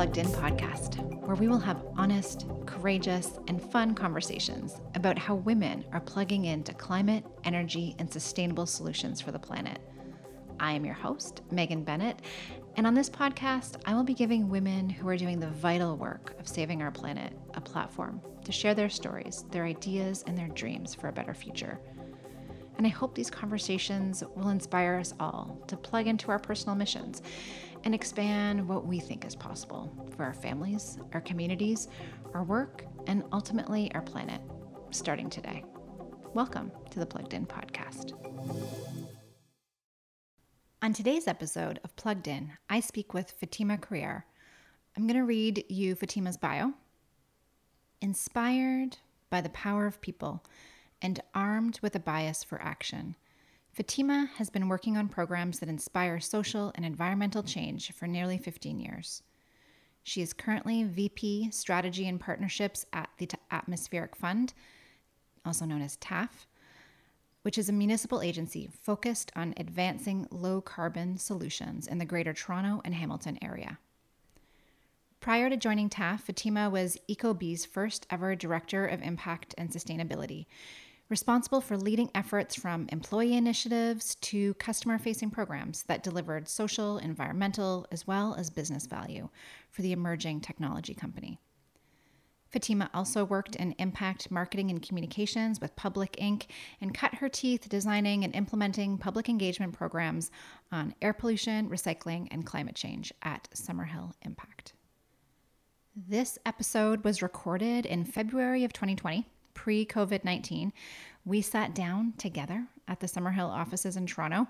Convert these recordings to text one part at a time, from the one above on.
Plugged In podcast, where we will have honest, courageous, and fun conversations about how women are plugging into climate, energy, and sustainable solutions for the planet. I am your host, Megan Bennett, and on this podcast, I will be giving women who are doing the vital work of saving our planet a platform to share their stories, their ideas, and their dreams for a better future. And I hope these conversations will inspire us all to plug into our personal missions and expand what we think is possible for our families, our communities, our work, and ultimately our planet, starting today. Welcome to the Plugged In Podcast. On today's episode of Plugged In, I speak with Fatima Crerar. I'm going to read you Fatima's bio. Inspired by the power of people and armed with a bias for action, Fatima has been working on programs that inspire social and environmental change for nearly 15 years. She is currently VP Strategy and Partnerships at the Atmospheric Fund, also known as TAF, which is a municipal agency focused on advancing low carbon solutions in the Greater Toronto and Hamilton area. Prior to joining TAF, Fatima was ecobee's first ever Director of Impact and Sustainability, responsible for leading efforts from employee initiatives to customer facing programs that delivered social, environmental, as well as business value for the emerging technology company. Fatima also worked in impact marketing and communications with Public Inc. and cut her teeth designing and implementing public engagement programs on air pollution, recycling, and climate change at Summerhill Impact. This episode was recorded in February of 2020 pre COVID 19, we sat down together at the Summerhill offices in Toronto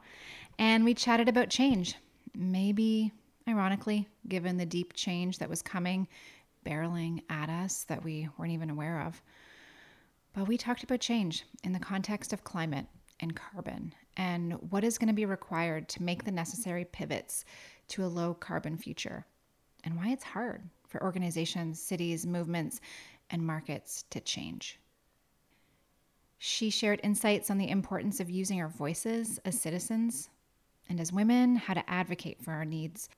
and we chatted about change. Maybe, ironically, given the deep change that was coming, barreling at us that we weren't even aware of. But we talked about change in the context of climate and carbon and what is going to be required to make the necessary pivots to a low carbon future and why it's hard for organizations, cities, movements, and markets to change. She shared insights on the importance of using our voices as citizens and as women, how to advocate for our needs.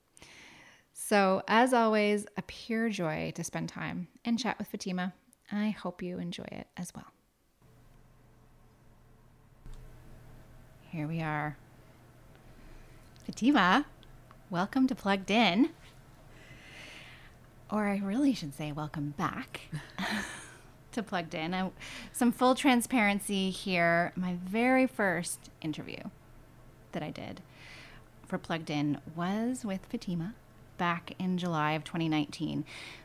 So, as always, a pure joy to spend time and chat with Fatima. I hope you enjoy it as well. Here we are. Fatima, welcome to Plugged In. Or I really should say, welcome back. to Plugged In. I, some full transparency here. My very first interview that I did for Plugged In was with Fatima back in July of 2019,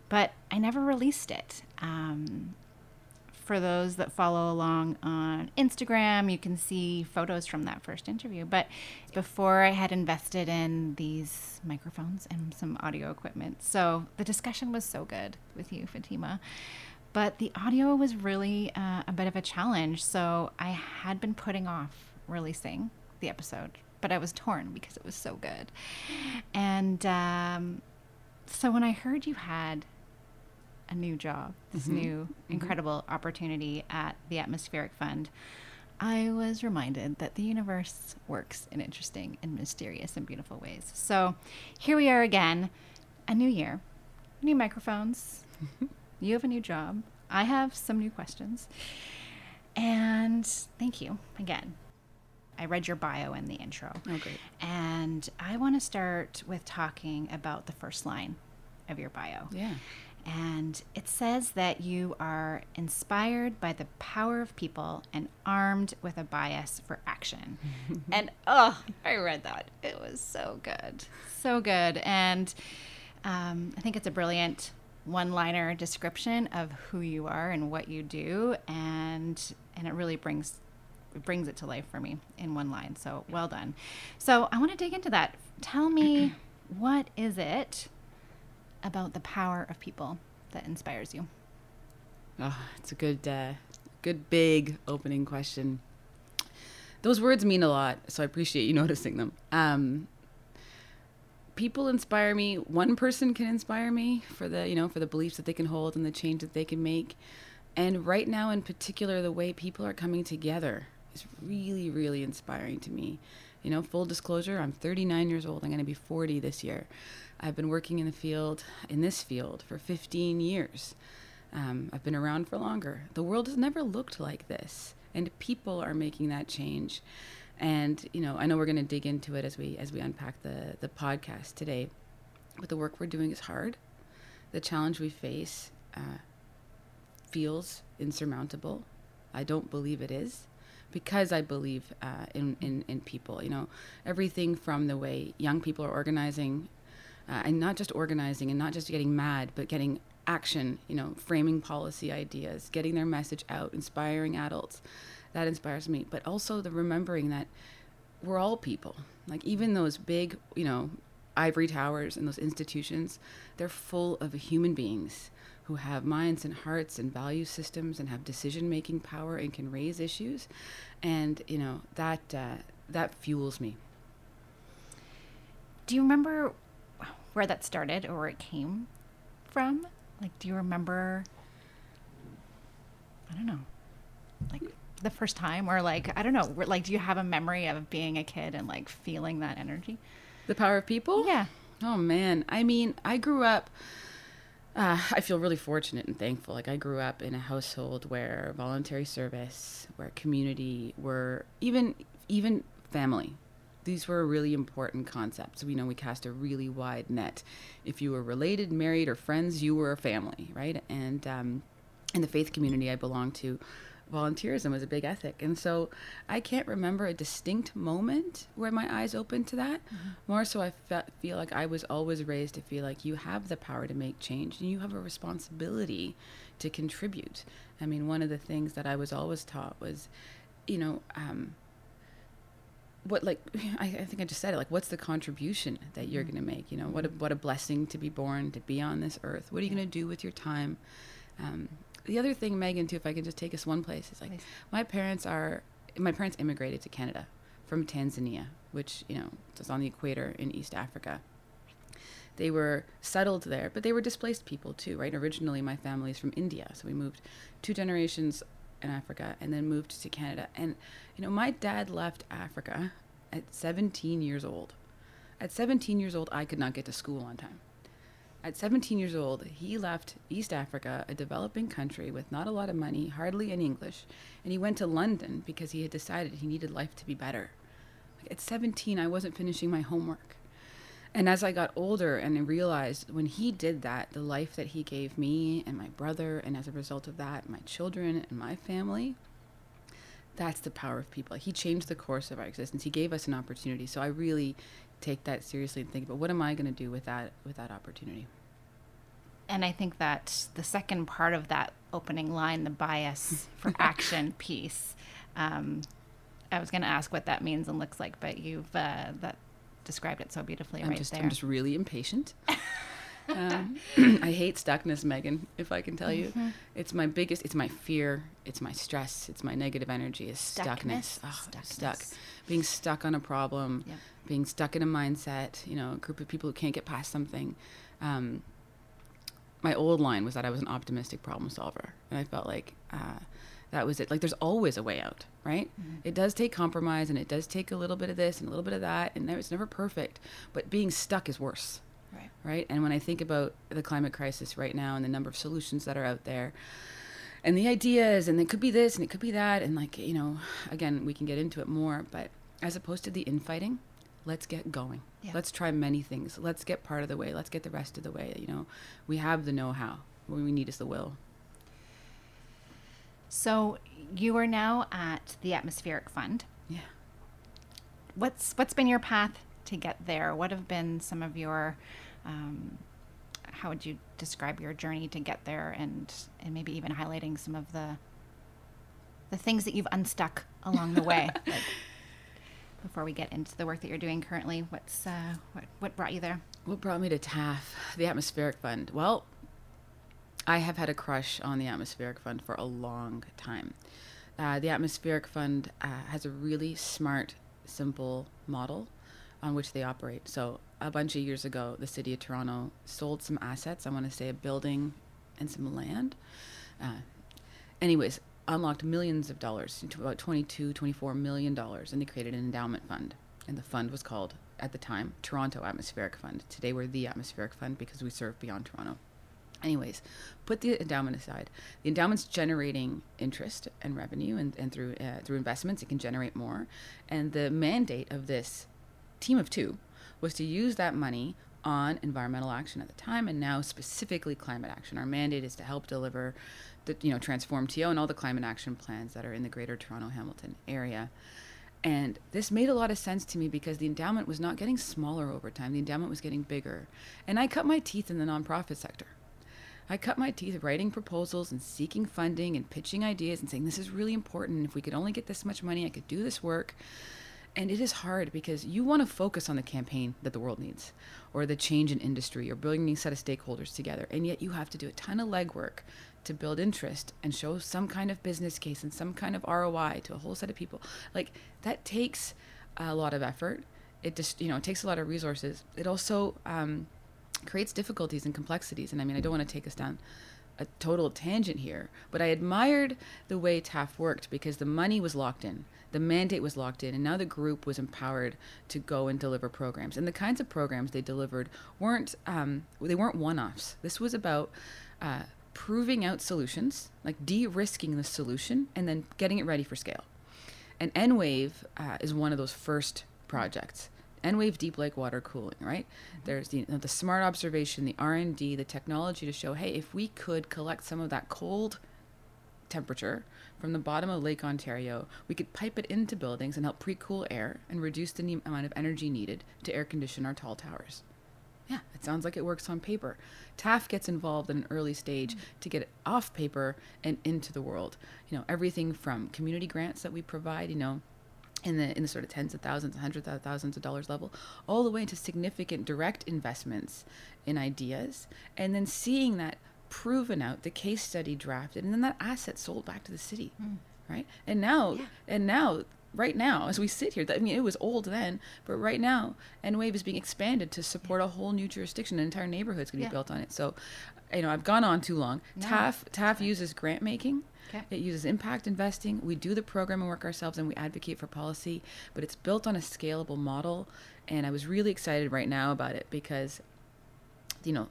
but I never released it. Um, for those that follow along on Instagram, you can see photos from that first interview. But before I had invested in these microphones and some audio equipment. So the discussion was so good with you, Fatima. But the audio was really uh, a bit of a challenge. So I had been putting off releasing the episode, but I was torn because it was so good. And um, so when I heard you had a new job, this mm-hmm. new mm-hmm. incredible opportunity at the Atmospheric Fund, I was reminded that the universe works in interesting and mysterious and beautiful ways. So here we are again, a new year, new microphones, You have a new job. I have some new questions. And thank you again. I read your bio in the intro. Oh, great. And I want to start with talking about the first line of your bio. Yeah. And it says that you are inspired by the power of people and armed with a bias for action. and oh, I read that. It was so good. So good. And um, I think it's a brilliant one liner description of who you are and what you do and and it really brings it brings it to life for me in one line so well done. So i want to dig into that. Tell me what is it about the power of people that inspires you? Oh it's a good uh, good big opening question. Those words mean a lot so i appreciate you noticing them. Um, people inspire me. One person can inspire me for the, you know, for the beliefs that they can hold and the change that they can make. And right now, in particular, the way people are coming together is really, really inspiring to me. You know, full disclosure, I'm 39 years old. I'm going to be 40 this year. I've been working in the field, in this field, for 15 years. Um, I've been around for longer. The world has never looked like this, and people are making that change. And you know, I know we're going to dig into it as we as we unpack the the podcast today. But the work we're doing is hard. The challenge we face uh, feels insurmountable. I don't believe it is because I believe uh, in, in, in people. You know, everything from the way young people are organizing, uh, and not just organizing and not just getting mad, but getting action. You know, framing policy ideas, getting their message out, inspiring adults. That inspires me. But also the remembering that we're all people. Like even those big, you know, ivory towers and those institutions, they're full of human beings who have minds and hearts and value systems and have decision making power and can raise issues, and you know that uh, that fuels me. Do you remember where that started or where it came from? Like, do you remember? I don't know, like the first time, or like I don't know, like do you have a memory of being a kid and like feeling that energy? The power of people. Yeah. Oh man, I mean, I grew up uh, I feel really fortunate and thankful. Like I grew up in a household where voluntary service, where community, were even even family. These were really important concepts. We know we cast a really wide net. If you were related, married, or friends, you were a family, right? And um, in the faith community I belong to, volunteerism was a big ethic. And so I can't remember a distinct moment where my eyes opened to that. Mm-hmm. More so, I fe- feel like I was always raised to feel like you have the power to make change and you have a responsibility to contribute. I mean, one of the things that I was always taught was, you know, um, what like I, I, think I just said it like what's the contribution that you're mm-hmm. going to make you know what a, what a blessing to be born to be on this earth what are you going to do with your time um, the other thing, Megan, too, if I can just take us one place, is like Please. my parents are my parents immigrated to Canada from Tanzania, which you know is on the equator in East Africa. They were settled there, but they were displaced people too, right? Originally, my family is from India, so we moved two generations in Africa and then moved to Canada. And you know, my dad left Africa at 17 years old. At 17 years old, I could not get to school on time. At 17 years old, he left East Africa, a developing country with not a lot of money, hardly any English, and he went to London because he had decided he needed life to be better. Like at 17, I wasn't finishing my homework. And as I got older and I realized when he did that, the life that he gave me and my brother, and as a result of that, my children and my family, that's the power of people. He changed the course of our existence. He gave us an opportunity. So I really take that seriously and think about what am I going to do with that with that opportunity and I think that the second part of that opening line, the bias for action piece, um, I was going to ask what that means and looks like, but you've uh, that described it so beautifully I'm right just, there. I'm just really impatient. um, I hate stuckness, Megan. If I can tell you, mm-hmm. it's my biggest. It's my fear. It's my stress. It's my negative energy. Is stuckness. stuckness. Oh, stuckness. Stuck. Being stuck on a problem. Yep. Being stuck in a mindset. You know, a group of people who can't get past something. Um, my old line was that I was an optimistic problem solver, and I felt like uh, that was it. Like there's always a way out, right? Mm-hmm. It does take compromise, and it does take a little bit of this and a little bit of that, and it's never perfect. But being stuck is worse, right? Right. And when I think about the climate crisis right now and the number of solutions that are out there. And the ideas, and it could be this, and it could be that, and like you know, again, we can get into it more. But as opposed to the infighting, let's get going. Yeah. Let's try many things. Let's get part of the way. Let's get the rest of the way. You know, we have the know-how. What we need is the will. So you are now at the Atmospheric Fund. Yeah. What's what's been your path to get there? What have been some of your um, how would you describe your journey to get there and and maybe even highlighting some of the the things that you've unstuck along the way like before we get into the work that you're doing currently, what's uh, what what brought you there? What brought me to TAF, the Atmospheric Fund? Well, I have had a crush on the Atmospheric Fund for a long time. Uh, the Atmospheric Fund uh, has a really smart, simple model on which they operate. So, a bunch of years ago, the city of Toronto sold some assets. I want to say a building and some land. Uh, anyways, unlocked millions of dollars, about 22, 24 million dollars, and they created an endowment fund. and the fund was called at the time Toronto Atmospheric Fund. Today we're the Atmospheric Fund because we serve beyond Toronto. Anyways, put the endowment aside. The endowment's generating interest and revenue, and, and through uh, through investments, it can generate more. And the mandate of this team of two was to use that money on environmental action at the time, and now specifically climate action. Our mandate is to help deliver the you know TransformTO and all the climate action plans that are in the Greater Toronto Hamilton area. And this made a lot of sense to me because the endowment was not getting smaller over time. The endowment was getting bigger. And I cut my teeth in the nonprofit sector. I cut my teeth writing proposals and seeking funding and pitching ideas and saying, this is really important. If we could only get this much money, I could do this work. And it is hard because you want to focus on the campaign that the world needs or the change in industry or bringing a set of stakeholders together. And yet you have to do a ton of legwork to build interest and show some kind of business case and some kind of ROI to a whole set of people. Like that takes a lot of effort. It just, you know, it takes a lot of resources. It also, um, creates difficulties and complexities. And I mean, I don't want to take us down a total tangent here, but I admired the way TAF worked because the money was locked in, the mandate was locked in, and now the group was empowered to go and deliver programs. And the kinds of programs they delivered weren't um, they weren't one-offs. This was about uh, proving out solutions, like de-risking the solution, and then getting it ready for scale. And Enwave uh, is one of those first projects. Enwave deep lake water cooling, right? There's the, the smart observation, the R&D, the technology to show, hey, if we could collect some of that cold temperature from the bottom of Lake Ontario, we could pipe it into buildings and help pre-cool air and reduce the ne- amount of energy needed to air condition our tall towers. Yeah, it sounds like it works on paper. TAF gets involved in an early stage mm-hmm. to get it off paper and into the world. You know, everything from community grants that we provide, you know, in the in the sort of tens of thousands, hundreds of thousands of dollars level, all the way to significant direct investments in ideas, and then seeing that proven out, the case study drafted, and then that asset sold back to the city, mm. right? And now, yeah. and now, right now, as we sit here, I mean, it was old then, but right now, Enwave is being expanded to support a whole new jurisdiction. An entire neighborhood's going to be built on it. So, you know, I've gone on too long. No, TAF TAF uses grant making Okay. It uses impact investing. We do the program and work ourselves and we advocate for policy, but it's built on a scalable model. And I was really excited right now about it because, you know,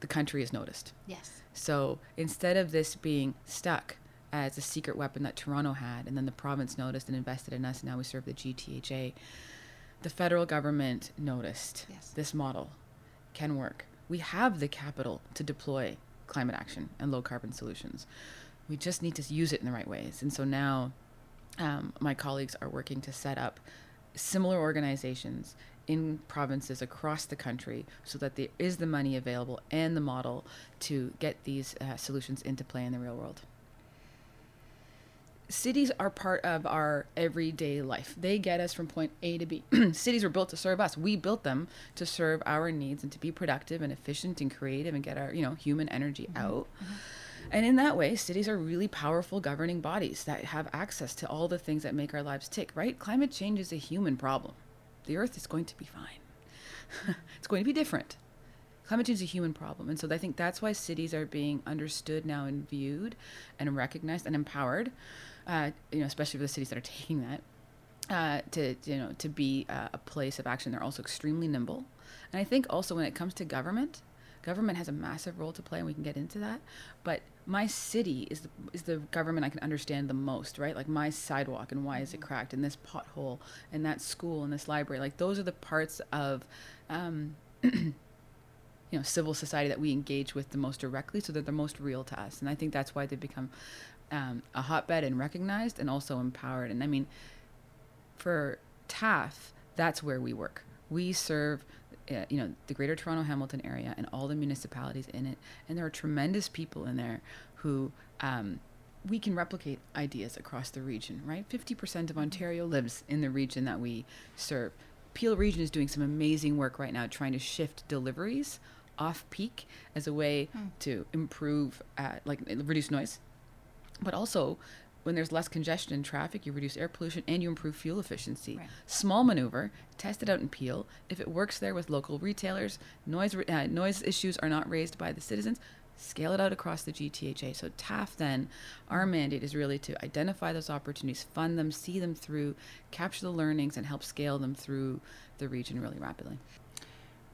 the country has noticed. Yes. So instead of this being stuck as a secret weapon that Toronto had, and then the province noticed and invested in us, and now we serve the GTHA, the federal government noticed yes. this model can work. We have the capital to deploy climate action and low carbon solutions we just need to use it in the right ways. And so now um, my colleagues are working to set up similar organizations in provinces across the country so that there is the money available and the model to get these uh, solutions into play in the real world. Cities are part of our everyday life. They get us from point A to B. Cities were built to serve us. We built them to serve our needs and to be productive and efficient and creative and get our, you know, human energy mm-hmm. out. Mm-hmm. And in that way, cities are really powerful governing bodies that have access to all the things that make our lives tick, right? Climate change is a human problem. The earth is going to be fine. it's going to be different. Climate change is a human problem. And so I think that's why cities are being understood now and viewed and recognized and empowered, uh, you know, especially for the cities that are taking that. Uh, to you know to be uh, a place of action, they're also extremely nimble, and I think also when it comes to government, government has a massive role to play, and we can get into that. But my city is the, is the government I can understand the most, right? Like my sidewalk and why is it mm-hmm. cracked, and this pothole, and that school, and this library. Like those are the parts of, um, you know, civil society that we engage with the most directly, so they're the most real to us. And I think that's why they've become um, a hotbed and recognized, and also empowered. And I mean, for TAF, that's where we work. We serve uh, you know the greater toronto hamilton area and all the municipalities in it and there are tremendous people in there who um, we can replicate ideas across the region right 50% of ontario lives in the region that we serve peel region is doing some amazing work right now trying to shift deliveries off peak as a way hmm. to improve uh, like reduce noise but also when there's less congestion in traffic, you reduce air pollution and you improve fuel efficiency. Right. Small maneuver, test it out in Peel. If it works there with local retailers, noise uh, noise issues are not raised by the citizens. scale it out across the GTHA. So TAF then, our mandate is really to identify those opportunities, fund them, see them through, capture the learnings, and help scale them through the region really rapidly.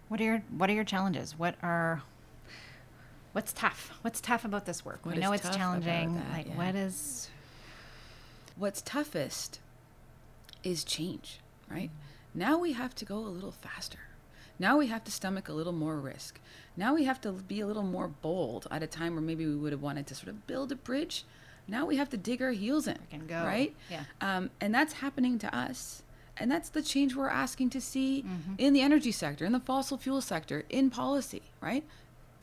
What are your What are your challenges? What are What's tough? What's tough about this work? What we know it's challenging. that? like Yeah. what is What's toughest is change, right? Now we have to go a little faster. Now we have to stomach a little more risk. Now we have to be a little more bold at a time where maybe we would have wanted to sort of build a bridge. Now we have to dig our heels in, Freaking go. right? Yeah. Um, and that's happening to us. And that's the change we're asking to see Mm-hmm. in the energy sector, in the fossil fuel sector, in policy, right?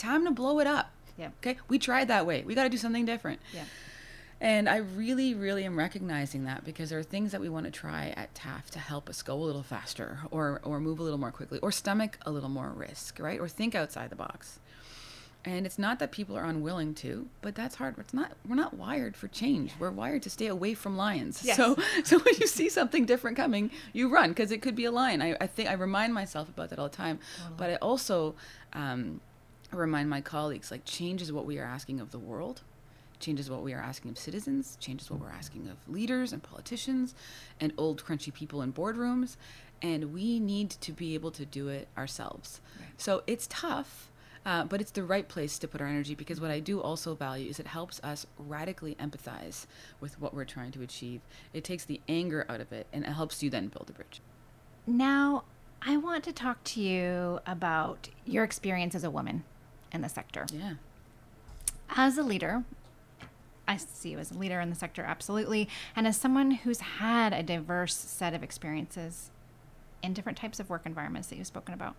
Time to blow it up. Yep. Okay. We tried that way. We got to do something different. Yeah. And I really, really am recognizing that because there are things that we want to try at TAF to help us go a little faster or, or move a little more quickly or stomach a little more risk, right? Or think outside the box. And it's not that people are unwilling to, but that's hard. It's not we're not wired for change. We're wired to stay away from lions. Yes. So so when you see something different coming, you run because it could be a lion. I, I think I remind myself about that all the time. But I also um, remind my colleagues like change is what we are asking of the world change is what we are asking of citizens, change is what we're asking of leaders and politicians and old crunchy people in boardrooms. And we need to be able to do it ourselves. So it's tough, uh, but it's the right place to put our energy because what I do also value is it helps us radically empathize with what we're trying to achieve. It takes the anger out of it and it helps you then build a bridge. Now, I want to talk to you about your experience as a woman in the sector. Yeah. As a leader, I see you as a leader in the sector, absolutely. And as someone who's had a diverse set of experiences in different types of work environments that you've spoken about,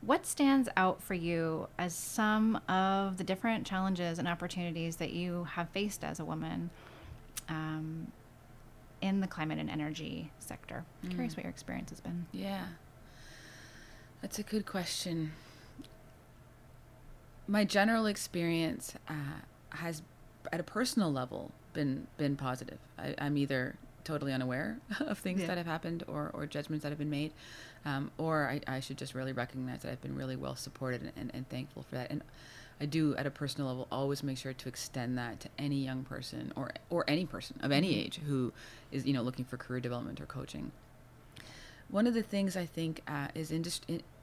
what stands out for you as some of the different challenges and opportunities that you have faced as a woman um, in the climate and energy sector? I'm curious what your experience has been. Yeah. That's a good question. My general experience uh, has, at a personal level, been been positive. I, I'm either totally unaware of things Yeah. that have happened or, or judgments that have been made, um, or I, I should just really recognize that I've been really well supported and, and, and thankful for that. And I do, at a personal level, always make sure to extend that to any young person or or any person of any age who is you know looking for career development or coaching. One of the things I think uh, is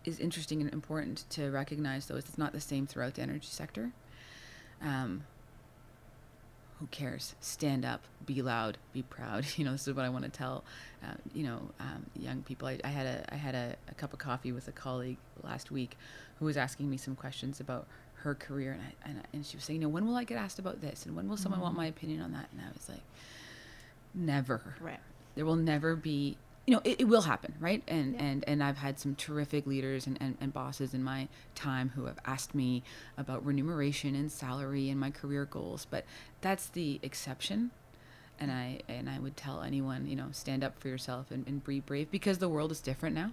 is interesting and important to recognize, though, is it's not the same throughout the energy sector. Um, who cares? Stand up, be loud, be proud. You know, this is what I want to tell, uh, you know, um, young people. I, I had a I had a, a cup of coffee with a colleague last week, who was asking me some questions about her career, and I, and, I, and she was saying, you know, when will I get asked about this, and when will someone want my opinion on that? And I was like, never Right. there will never be you know it, it will happen right? And Yeah. and and i've had some terrific leaders and, and, and bosses in my time who have asked me about remuneration and salary and my career goals but that's the exception. And i and i would tell anyone you know stand up for yourself and, and be brave because the world is different now.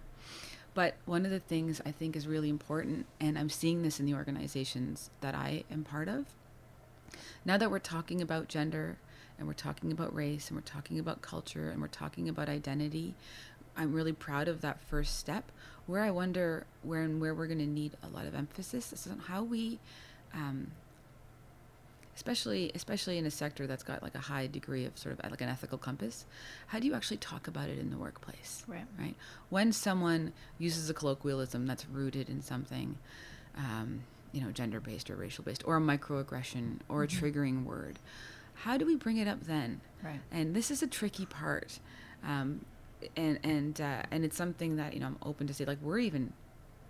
But one of the things i think is really important and i'm seeing this in the organizations that i am part of now that we're talking about gender and we're talking about race and we're talking about culture and we're talking about identity i'm really proud of that first step where i wonder where and where we're going to need a lot of emphasis. Is on how we um, especially especially in a sector that's got like a high degree of sort of like an ethical compass how do you actually talk about it in the workplace? Right. right? When someone uses a colloquialism that's rooted in something um, you know gender based or racial based or a microaggression or a triggering word how do we bring it up then Right. and this is a tricky part um, and and uh, and it's something that you know i'm open to say like we're even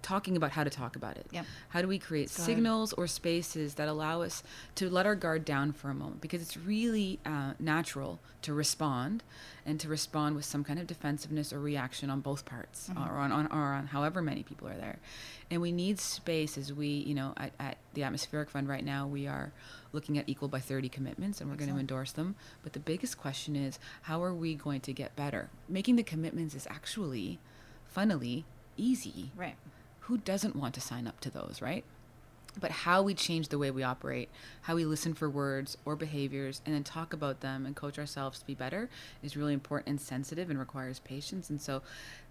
talking about how to talk about it. Yep. how do we create Go ahead. signals or spaces that allow us to let our guard down for a moment? Because it's really uh, natural to respond and to respond with some kind of defensiveness or reaction on both parts or, on, on, or on however many people are there. And we need space as we you know at, at the atmospheric fund right now we are looking at equal by 30 commitments and we're going to endorse them. But the biggest question is how are we going to get better? Making the commitments is actually funnily easy. Right. Who doesn't want to sign up to those, right? but how we change the way we operate, how we listen for words or behaviors, and then talk about them and coach ourselves to be better is really important and sensitive and requires patience. And so,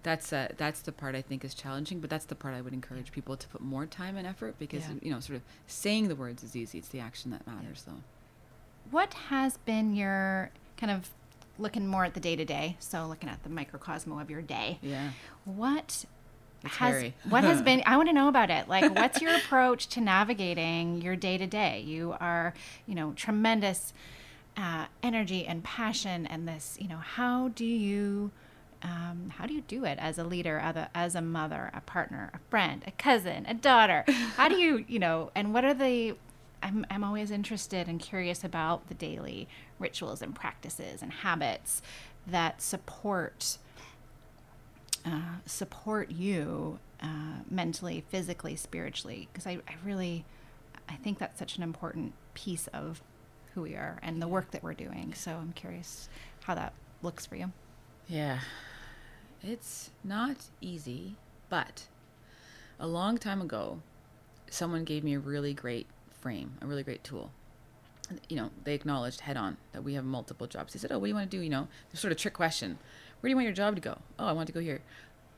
that's uh, that's the part I think is challenging, but that's the part I would encourage people to put more time and effort because Yeah. you know, sort of saying the words is easy; it's the action that matters, though. What has been your kind of looking more at the day to day? So looking at the microcosmo of your day. Yeah. What It's has hairy. what has been I want to know about it. Like what's your approach to navigating your day to day? You are, you know, tremendous uh, energy and passion and this, you know, how do you um, how do you do it as a leader, as a, as a mother, a partner, a friend, a cousin, a daughter? How do you, you know, and what are the I'm, I'm always interested and curious about the daily rituals and practices and habits that support uh, support you uh, mentally, physically, spiritually. Because I, I really, I think that's such an important piece of who we are and the work that we're doing. So I'm curious how that looks for you. Yeah. It's not easy, but a long time ago, someone gave me a really great frame, a really great tool. You know, they acknowledged head on that we have multiple jobs. They said, Oh, what do you want to do? You know, sort of trick question. Where do you want your job to go? Oh, I want to go here.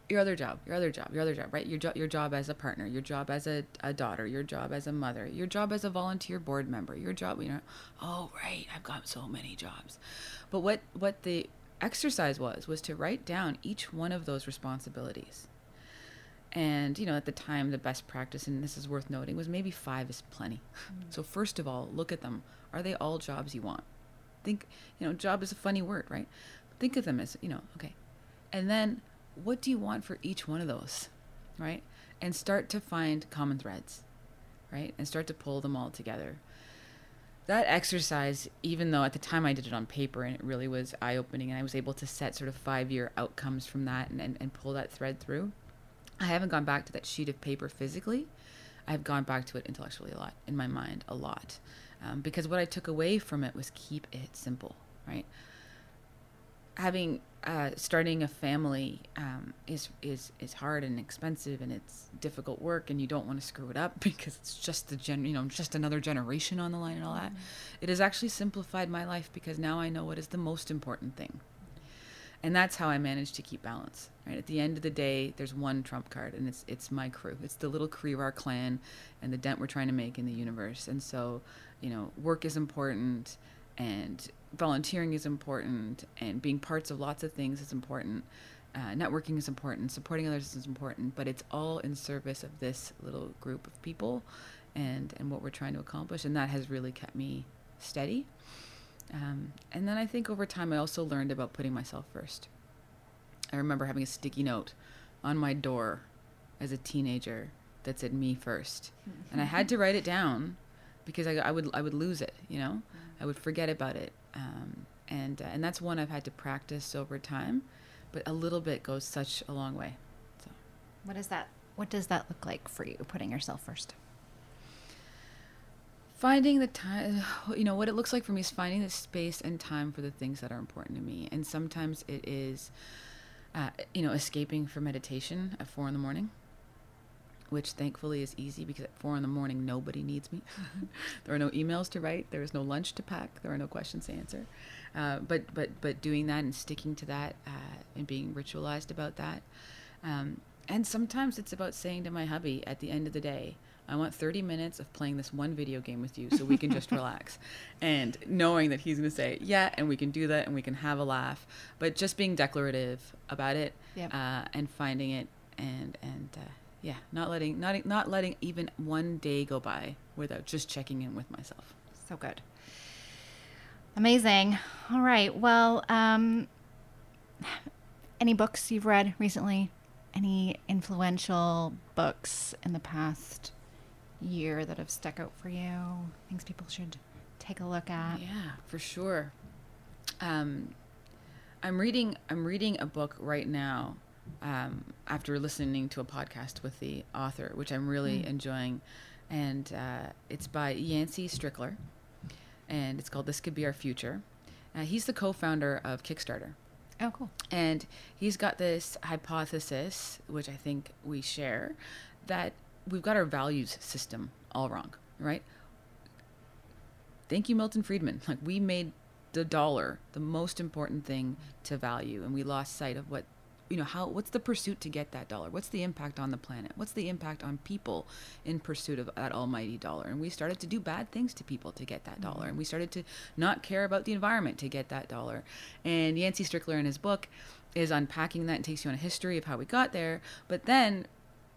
Your other job, your other job, your other job, right? Your, jo- your job as a partner, your job as a, a daughter, your job as a mother, your job as a volunteer board member, your job, you know, oh, right, I've got so many jobs. But what, what the exercise was, was to write down each one of those responsibilities. And, you know, at the time, the best practice, and this is worth noting, was maybe five is plenty. Mm-hmm. So, first of all, look at them. Are they all jobs you want? Think, you know, job is a funny word, right? Think of them as, you know, okay. And then, what do you want for each one of those, right? And start to find common threads, right? And start to pull them all together. That exercise, even though at the time I did it on paper and it really was eye opening, and I was able to set sort of five year outcomes from that and, and, and pull that thread through, I haven't gone back to that sheet of paper physically. I've gone back to it intellectually a lot, in my mind, a lot. Um, because what I took away from it was keep it simple, right? Having uh, starting a family um, is is is hard and expensive and it's difficult work and you don't want to screw it up because it's just the gen you know just another generation on the line and all that. It has actually simplified my life because now I know what is the most important thing and that's how I manage to keep balance. Right at the end of the day, there's one trump card, and it's it's my crew. It's the little Crerar clan, and the dent we're trying to make in the universe. And so, you know, work is important, and volunteering is important, and being parts of lots of things is important. Uh, networking is important, supporting others is important, but it's all in service of this little group of people, and and what we're trying to accomplish. And that has really kept me steady. Um, and then I think over time, I also learned about putting myself first. I remember having a sticky note on my door as a teenager that said "me first. and I had to write it down because I, I would I would lose it. You know, I would forget about it. Um, and uh, and that's one I've had to practice over time, but a little bit goes such a long way. So What is that? What does that look like for you, putting yourself first? finding the time you know what it looks like for me is finding the space and time for the things that are important to me and sometimes it is uh, you know escaping for meditation at four in the morning which thankfully is easy because at four in the morning nobody needs me there are no emails to write there is no lunch to pack there are no questions to answer uh, but but but doing that and sticking to that uh, and being ritualized about that um, and sometimes it's about saying to my hubby at the end of the day I want 30 minutes of playing this one video game with you so we can just relax. And knowing that he's going to say, yeah, and we can do that and we can have a laugh. But just being declarative about it Yep. uh, and finding it and, and uh, yeah, not letting, not, not letting even one day go by without just checking in with myself. So good. Amazing. All right. Well, um, any books you've read recently? Any influential books in the past year that have stuck out for you? Things people should take a look at? Yeah, for sure. Um, I'm reading. I'm reading a book right now. Um, after listening to a podcast with the author, which I'm really Mm. enjoying, and uh, it's by Yancey Strickler, and it's called "This Could Be Our Future." Uh, he's the co-founder of Kickstarter, Oh, cool. and he's got this hypothesis, which I think we share, that we've got our values system all wrong, right? Thank you, Milton Friedman. Like we made the dollar the most important thing to value, and we lost sight of what you know how what's the pursuit to get that dollar? What's the impact on the planet? What's the impact on people in pursuit of that almighty dollar? And we started to do bad things to people to get that dollar. Mm-hmm. and we started to not care about the environment to get that dollar. And yancey strickler in his book is unpacking that and takes you on a history of how we got there. But then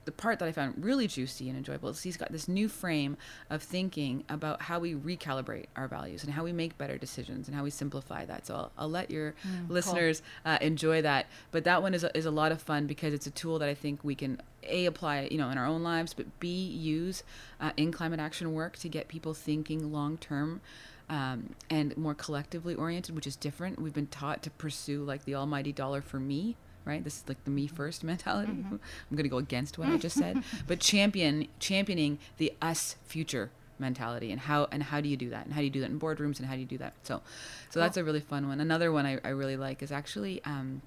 the part that I found really juicy and enjoyable is he's got this new frame of thinking about how we recalibrate our values and how we make better decisions and how we simplify that. So I'll, I'll let your listeners uh, enjoy that. But that one is a, is a lot of fun because it's a tool that I think we can a apply you know in our own lives, but b use uh, in climate action work to get people thinking long term. Um, and more collectively oriented, which is different. We've been taught to pursue like the almighty dollar for me, right? This is like the me first mentality. I'm going to go against what I just said, but champion championing the us future mentality and how and how do you do that? And how do you do that in boardrooms and how do you do that? So so that's a really fun one. Another one i, I really like is actually um,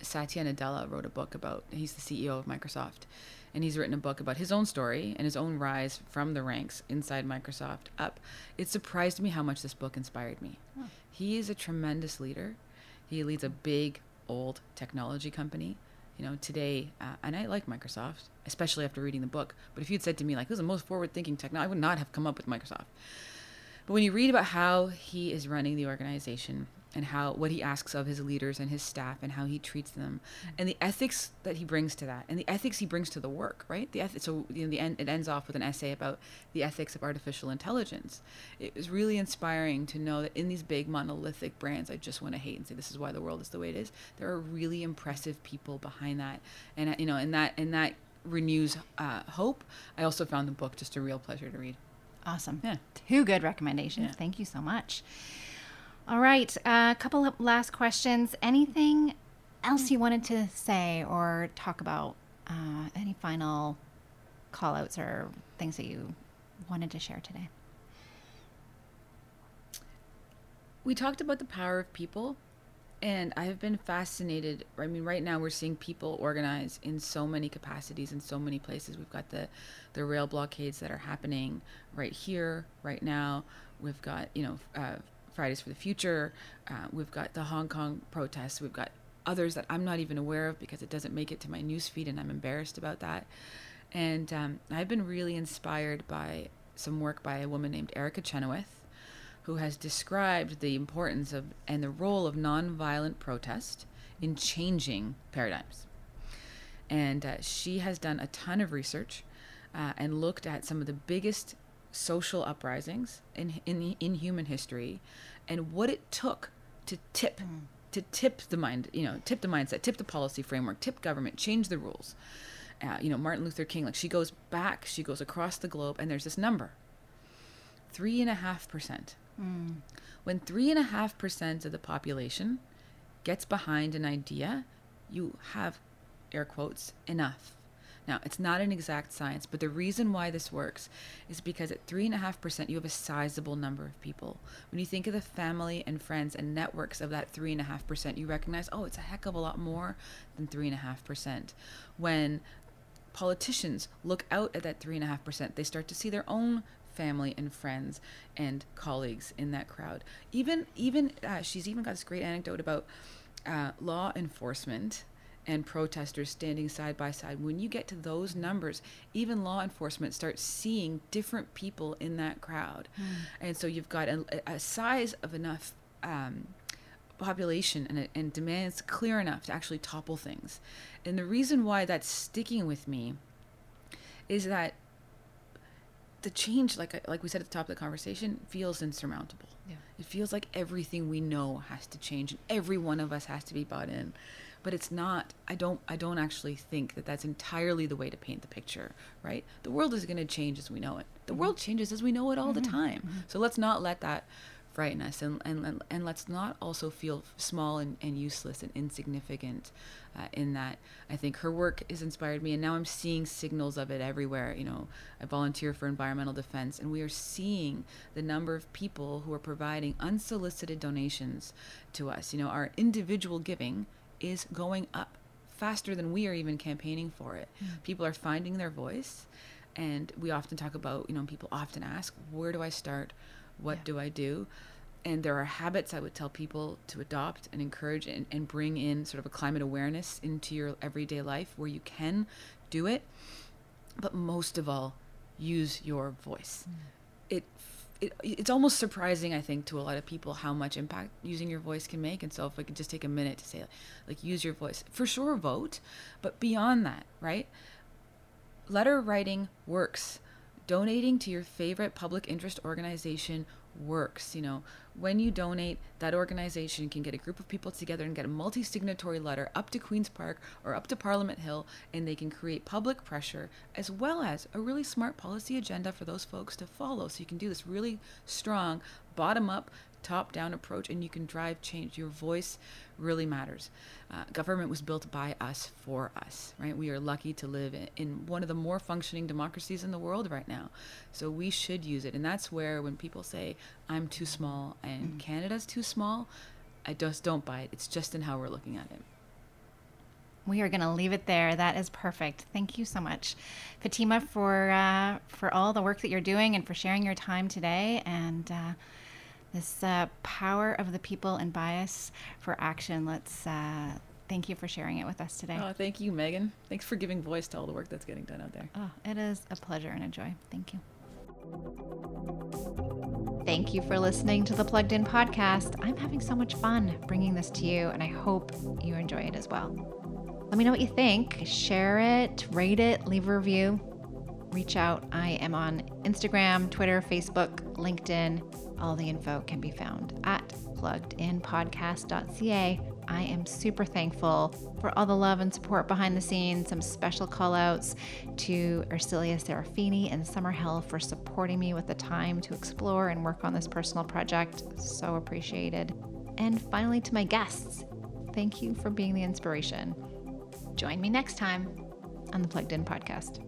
satya nadella wrote a book about he's the ceo of microsoft. And he's written a book about his own story and his own rise from the ranks inside microsoft up. It surprised me how much this book inspired me. He is a tremendous leader. He leads a big old technology company you know today uh, and i like microsoft especially after reading the book but if you'd said to me like who's the most forward thinking technology i would not have come up with microsoft. But when you read about how he is running the organization and how what he asks of his leaders and his staff and how he treats them and the ethics that he brings to that and the ethics he brings to the work right the ethics so you know the end it ends off with an essay about the ethics of artificial intelligence it was really inspiring to know that in these big monolithic brands i just want to hate and say this is why the world is the way it is there are really impressive people behind that and you know and that and that renews uh, hope i also found the book just a real pleasure to read Awesome. Yeah. Two good recommendations. Yeah. Thank you so much. All right. A couple of last questions. Anything else you wanted to say or talk about? Uh, any final call outs or things that you wanted to share today? we talked about the power of people and i've been fascinated i mean right now we're seeing people organize in so many capacities in so many places we've got the the rail blockades that are happening right here right now we've got you know uh, fridays for the future. Uh, we've got the hong kong protests. We've got others that i'm not even aware of because it doesn't make it to my newsfeed and i'm embarrassed about that. And um, i've been really inspired by some work by a woman named erica chenoweth who has described the importance of and the role of nonviolent protest in changing paradigms. And uh, she has done a ton of research uh, and looked at some of the biggest social uprisings in, in in human history, and what it took to tip to tip the mind, you know, tip the mindset, tip the policy framework, tip government, change the rules. Uh, you know, Martin Luther King, like she goes back, she goes across the globe, and there's this number three and a half percent. When three and a half percent of the population gets behind an idea, you have, air quotes, enough. Now, it's not an exact science, but the reason why this works is because at three and a half percent, you have a sizable number of people. When you think of the family and friends and networks of that three and a half percent, you recognize, oh, it's a heck of a lot more than three and a half percent. When politicians look out at that three and a half percent, they start to see their own family and friends and colleagues in that crowd. Even even uh, she's even got this great anecdote about uh, law enforcement and protesters standing side by side. When you get to those numbers, even law enforcement starts seeing different people in that crowd, and so you've got a, a size of enough. Um, population and, and demands clear enough to actually topple things. And the reason why that's sticking with me is that the change, like like we said at the top of the conversation, feels insurmountable. Yeah. It feels like everything we know has to change, and every one of us has to be bought in. But it's not. I don't. I don't actually think that that's entirely the way to paint the picture. Right? The world is going to change as we know it. The mm-hmm. world changes as we know it all the mm-hmm. time. Mm-hmm. So let's not let that frighten us, and and and let's not also feel small and, and useless and insignificant. Uh, in that, I think her work has inspired me, and now I'm seeing signals of it everywhere. You know, I volunteer for environmental defense, and we are seeing the number of people who are providing unsolicited donations to us. You know, our individual giving is going up faster than we are even campaigning for it. Hmm. People are finding their voice. And we often talk about, you know, people often ask, where do I start? What Yeah. do I do? And there are habits I would tell people to adopt and encourage and, and bring in sort of a climate awareness into your everyday life where you can do it. But most of all, use your voice. It, it it's almost surprising, I think, to a lot of people how much impact using your voice can make. And so, if I could just take a minute to say, like, use your voice for sure, vote, but beyond that, right? Letter writing works. Donating to your favorite public interest organization works. You know, when you donate, that organization can get a group of people together and get a multi signatory letter up to Queen's Park or up to Parliament Hill, and they can create public pressure as well as a really smart policy agenda for those folks to follow. So you can do this really strong, bottom up, top down approach, and you can drive change. Your voice really matters. Uh, government was built by us for us, right? We are lucky to live in, in one of the more functioning democracies in the world right now. So we should use it. And that's where when people say, I'm too small and Canada's too small, I just don't buy it. It's just in how we're looking at it. We are going to leave it there. That is perfect. Thank you so much, Fatima, for uh, for all the work that you're doing and for sharing your time today and uh, this uh, power of the people and bias for action. Let's uh, thank you for sharing it with us today. Oh, thank you, Megan. Thanks for giving voice to all the work that's getting done out there. Oh, it is a pleasure and a joy. Thank you. Thank you for listening to the Plugged In podcast. I'm having so much fun bringing this to you, and I hope you enjoy it as well. Let me know what you think. Share it, rate it, leave a review. Reach out. I am on Instagram, Twitter, Facebook, LinkedIn. All the info can be found at pluggedinpodcast.ca. I am super thankful for all the love and support behind the scenes. Some special call outs to Ursilia Serafini and Summerhill for supporting me with the time to explore and work on this personal project. So appreciated. And finally, to my guests, thank you for being the inspiration. Join me next time on the Plugged In Podcast.